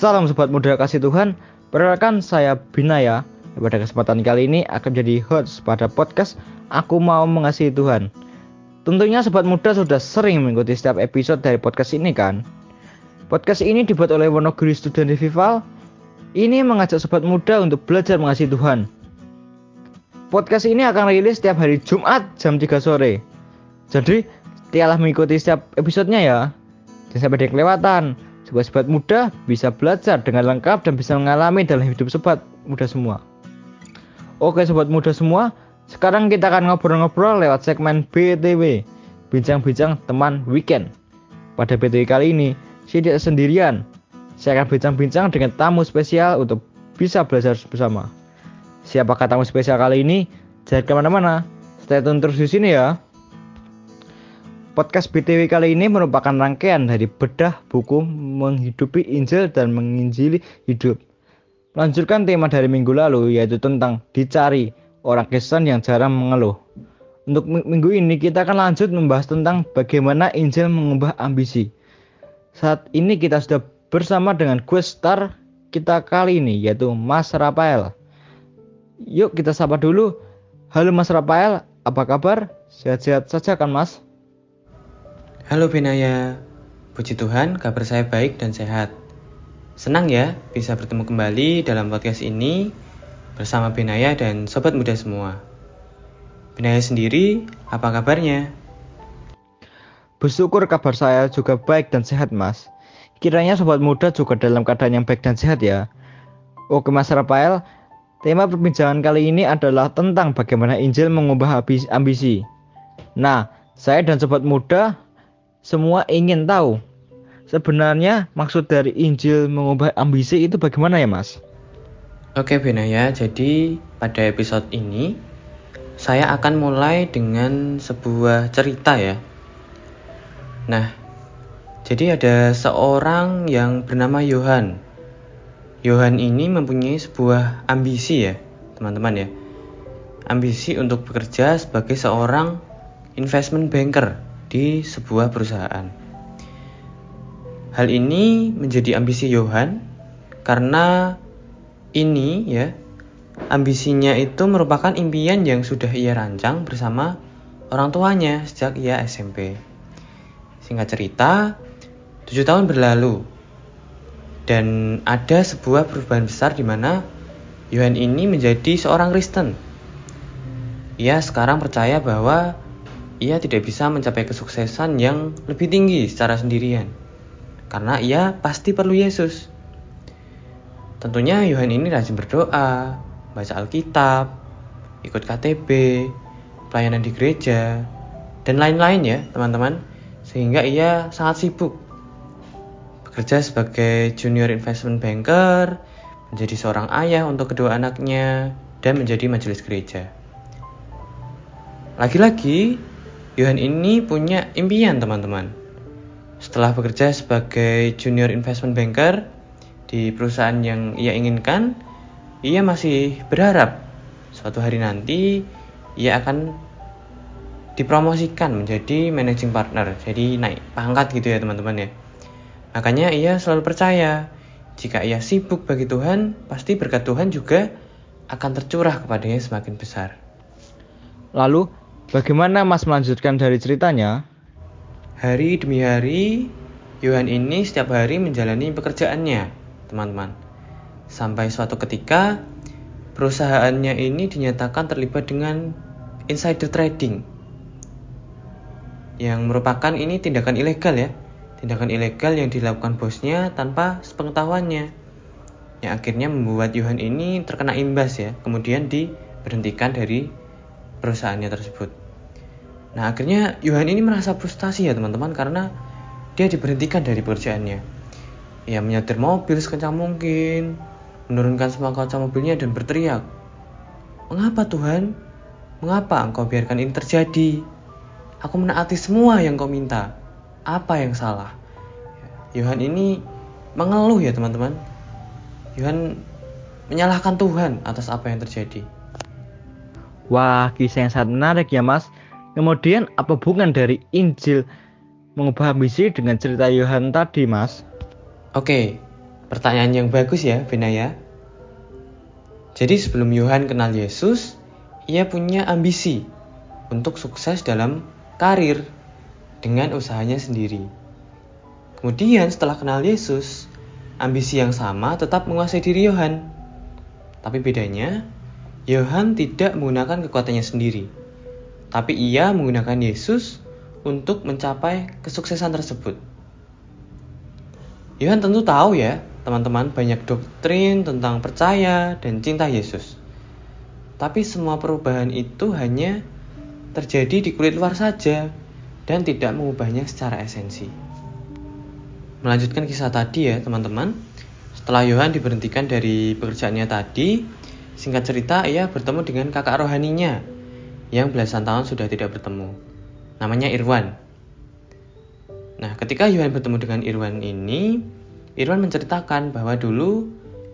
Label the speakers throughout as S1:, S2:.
S1: Salam sobat muda kasih Tuhan. Perkenalkan saya Binaya. Pada kesempatan kali ini akan jadi host pada podcast Aku Mau Mengasihi Tuhan. Tentunya sobat muda sudah sering mengikuti setiap episode dari podcast ini kan? Podcast ini dibuat oleh Wonogiri Student Revival. Ini mengajak sobat muda untuk belajar mengasihi Tuhan. Podcast ini akan rilis setiap hari Jumat jam 3 sore. Jadi, tialah mengikuti setiap episodenya ya. Jangan sampai ada kelewatan. Supaya sobat muda bisa belajar dengan lengkap dan bisa mengalami dalam hidup sobat muda semua. Oke sobat muda semua, sekarang kita akan ngobrol-ngobrol lewat segmen BTW, bincang-bincang teman weekend. Pada BTW kali ini, saya tidak sendirian. Saya akan bincang-bincang dengan tamu spesial untuk bisa belajar bersama. Siapakah tamu spesial kali ini? Jangan ke mana-mana, stay tune terus di sini ya. Podcast BTW kali ini merupakan rangkaian dari bedah buku menghidupi Injil dan menginjili hidup. Melanjutkan tema dari minggu lalu yaitu tentang dicari orang Kristen yang jarang mengeluh. Untuk minggu ini kita akan lanjut membahas tentang bagaimana Injil mengubah ambisi. Saat ini kita sudah bersama dengan quest star kita kali ini yaitu Mas Rafael. Yuk kita sapa dulu. Halo Mas Rafael, apa kabar? Sehat-sehat saja kan Mas?
S2: Halo Benaya, puji Tuhan kabar saya baik dan sehat. Senang ya bisa bertemu kembali dalam podcast ini bersama Benaya dan sobat muda semua. Benaya sendiri, apa kabarnya?
S1: Bersyukur kabar saya juga baik dan sehat mas. Kiranya sobat muda juga dalam keadaan yang baik dan sehat ya. Oke Mas Rafael, tema perbincangan kali ini adalah tentang bagaimana Injil mengubah ambisi. Nah, saya dan sobat muda semua ingin tahu sebenarnya maksud dari Injil mengubah ambisi itu bagaimana ya Mas?
S2: Oke Benaya, jadi pada episode ini saya akan mulai dengan sebuah cerita ya. Nah, jadi ada seorang yang bernama Yohan. Yohan ini mempunyai sebuah ambisi ya, teman-teman ya. Ambisi untuk bekerja sebagai seorang investment banker di sebuah perusahaan. Hal ini menjadi ambisi Johan karena ini ya ambisinya itu merupakan impian yang sudah ia rancang bersama orang tuanya sejak ia SMP. Singkat cerita, tujuh tahun berlalu dan ada sebuah perubahan besar di mana Yohan ini menjadi seorang Kristen. Ia sekarang percaya bahwa ia tidak bisa mencapai kesuksesan yang lebih tinggi secara sendirian. Karena ia pasti perlu Yesus. Tentunya Yohan ini rajin berdoa, baca Alkitab, ikut KTB, pelayanan di gereja, dan lain-lain ya teman-teman. Sehingga ia sangat sibuk bekerja sebagai junior investment banker, menjadi seorang ayah untuk kedua anaknya, dan menjadi majelis gereja. Lagi-lagi, Yohan ini punya impian teman-teman. Setelah bekerja sebagai junior investment banker di perusahaan yang ia inginkan, ia masih berharap suatu hari nanti ia akan dipromosikan menjadi managing partner, jadi naik pangkat gitu ya teman-teman ya. Makanya ia selalu percaya jika ia sibuk bagi Tuhan, pasti berkat Tuhan juga akan tercurah kepadanya semakin besar.
S1: Lalu Bagaimana Mas melanjutkan dari ceritanya?
S2: Hari demi hari, Yohan ini setiap hari menjalani pekerjaannya, teman-teman. Sampai suatu ketika, perusahaannya ini dinyatakan terlibat dengan insider trading. Yang merupakan ini tindakan ilegal ya. Tindakan ilegal yang dilakukan bosnya tanpa sepengetahuannya. Yang akhirnya membuat Yohan ini terkena imbas ya, kemudian diberhentikan dari perusahaannya tersebut. Nah akhirnya Yohan ini merasa frustasi ya teman-teman karena dia diberhentikan dari pekerjaannya. Ia menyetir mobil sekencang mungkin, menurunkan semua kaca mobilnya dan berteriak. Mengapa Tuhan? Mengapa engkau biarkan ini terjadi? Aku menaati semua yang kau minta. Apa yang salah? Yohan ini mengeluh ya teman-teman. Yohan menyalahkan Tuhan atas apa yang terjadi.
S1: Wah, kisah yang sangat menarik ya mas. Kemudian apa hubungan dari Injil mengubah ambisi dengan cerita Yohan tadi mas?
S2: Oke, Pertanyaan yang bagus ya, Benaya. Jadi sebelum Yohan kenal Yesus, ia punya ambisi untuk sukses dalam karir dengan usahanya sendiri. Kemudian setelah kenal Yesus, ambisi yang sama tetap menguasai diri Yohan. Tapi bedanya, Yohan tidak menggunakan kekuatannya sendiri, tapi ia menggunakan Yesus untuk mencapai kesuksesan tersebut. Yohan tentu tahu ya, teman-teman banyak doktrin tentang percaya dan cinta Yesus. Tapi semua perubahan itu hanya terjadi di kulit luar saja dan tidak mengubahnya secara esensi. Melanjutkan kisah tadi ya teman-teman. Setelah Yohan diberhentikan dari pekerjaannya tadi, singkat cerita ia bertemu dengan kakak rohaninya yang belasan tahun sudah tidak bertemu. Namanya Irwan. Nah, ketika Yohan bertemu dengan Irwan ini, Irwan menceritakan bahwa dulu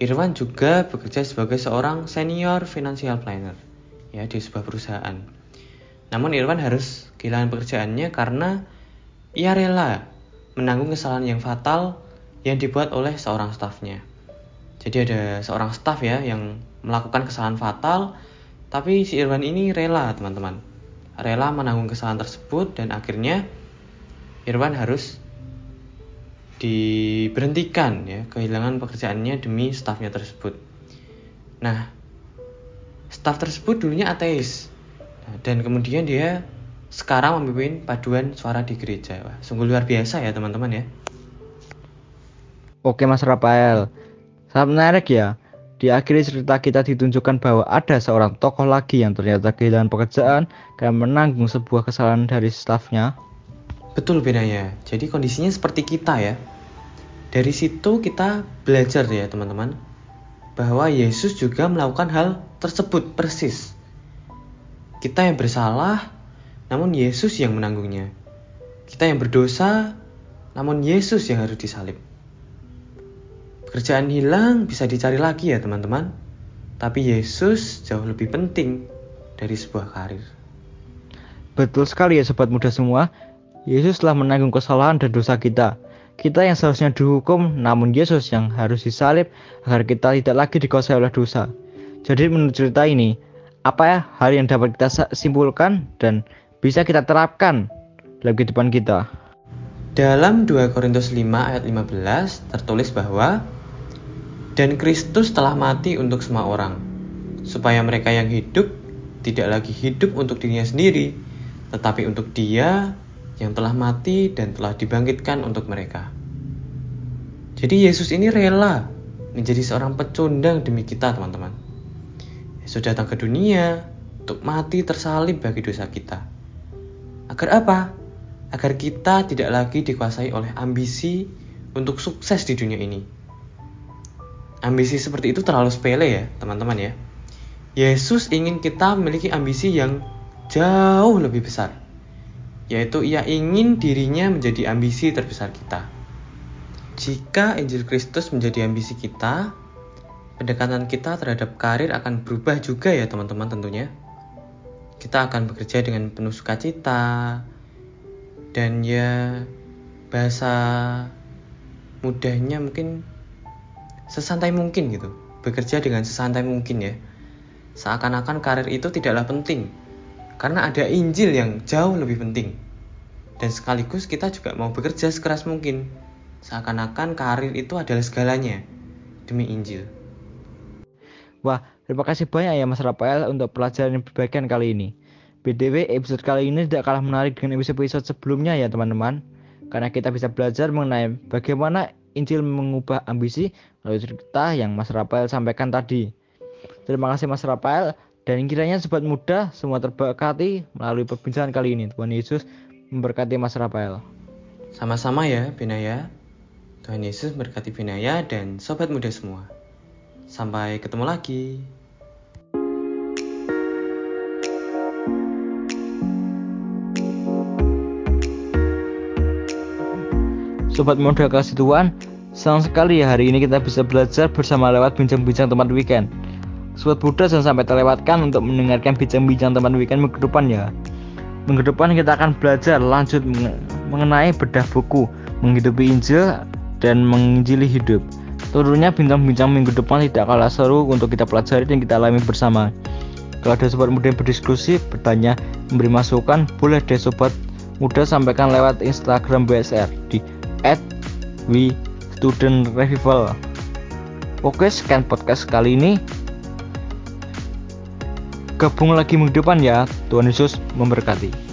S2: Irwan juga bekerja sebagai seorang senior financial planner ya di sebuah perusahaan. Namun Irwan harus kehilangan pekerjaannya karena ia rela menanggung kesalahan yang fatal yang dibuat oleh seorang stafnya. Jadi ada seorang staf ya yang melakukan kesalahan fatal, tapi si Irwan ini rela teman-teman, rela menanggung kesalahan tersebut dan akhirnya Irwan harus diberhentikan ya kehilangan pekerjaannya demi stafnya tersebut. Nah, staf tersebut dulunya ateis nah, dan kemudian dia sekarang memimpin paduan suara di gereja. Wah, sungguh luar biasa ya teman-teman ya.
S1: Oke Mas Rafael, sangat menarik ya. Di akhir cerita kita ditunjukkan bahwa ada seorang tokoh lagi yang ternyata kehilangan pekerjaan karena menanggung sebuah kesalahan dari stafnya
S2: Betul bedanya. Jadi kondisinya seperti kita ya. Dari situ kita belajar ya teman-teman bahwa Yesus juga melakukan hal tersebut persis. Kita yang bersalah, namun Yesus yang menanggungnya. Kita yang berdosa, namun Yesus yang harus disalib. Pekerjaan hilang bisa dicari lagi ya teman-teman. Tapi Yesus jauh lebih penting dari sebuah karir.
S1: Betul sekali ya sobat muda semua. Yesus telah menanggung kesalahan dan dosa kita. Kita yang seharusnya dihukum, namun Yesus yang harus disalib agar kita tidak lagi dikuasai oleh dosa. Jadi menurut cerita ini, apa ya hal yang dapat kita simpulkan dan bisa kita terapkan dalam kehidupan kita?
S2: Dalam 2 Korintus 5 ayat 15 tertulis bahwa dan Kristus telah mati untuk semua orang, supaya mereka yang hidup tidak lagi hidup untuk dirinya sendiri, tetapi untuk Dia yang telah mati dan telah dibangkitkan untuk mereka. Jadi Yesus ini rela menjadi seorang pecundang demi kita teman-teman. Yesus datang ke dunia untuk mati tersalib bagi dosa kita. Agar apa? Agar kita tidak lagi dikuasai oleh ambisi untuk sukses di dunia ini. Ambisi seperti itu terlalu sepele ya teman-teman ya. Yesus ingin kita memiliki ambisi yang jauh lebih besar yaitu ia ingin dirinya menjadi ambisi terbesar kita. Jika Injil Kristus menjadi ambisi kita, pendekatan kita terhadap karir akan berubah juga ya teman-teman tentunya. Kita akan bekerja dengan penuh sukacita dan ya bahasa mudahnya mungkin sesantai mungkin gitu. Bekerja dengan sesantai mungkin ya. Seakan-akan karir itu tidaklah penting, karena ada Injil yang jauh lebih penting. Dan sekaligus kita juga mau bekerja sekeras mungkin. Seakan-akan karir itu adalah segalanya demi Injil.
S1: Wah, terima kasih banyak ya Mas Rafael untuk pelajaran yang berbagian kali ini. BDW episode kali ini tidak kalah menarik dengan episode-episode sebelumnya ya teman-teman. Karena kita bisa belajar mengenai bagaimana Injil mengubah ambisi melalui cerita yang Mas Rafael sampaikan tadi. Terima kasih Mas Rafael dan kiranya sobat muda semua terberkati melalui perbincangan kali ini. Tuhan Yesus memberkati Mas Rafael.
S2: Sama-sama ya, Binaya. Tuhan Yesus memberkati Binaya dan sobat muda semua. Sampai ketemu lagi.
S1: Sobat muda kasih Tuhan, senang sekali ya hari ini kita bisa belajar bersama lewat bincang-bincang teman weekend. Sobat Buddha jangan sampai terlewatkan untuk mendengarkan bincang-bincang teman weekend minggu depan ya. Minggu depan kita akan belajar lanjut mengenai bedah buku, menghidupi Injil dan menginjili hidup. Tentunya bincang-bincang minggu depan tidak kalah seru untuk kita pelajari dan kita alami bersama. Kalau ada sobat muda yang berdiskusi, bertanya, memberi masukan, boleh deh sobat muda sampaikan lewat Instagram BSR di @we_student_revival. Oke, sekian podcast kali ini. Gabung lagi minggu depan ya. Tuhan Yesus memberkati.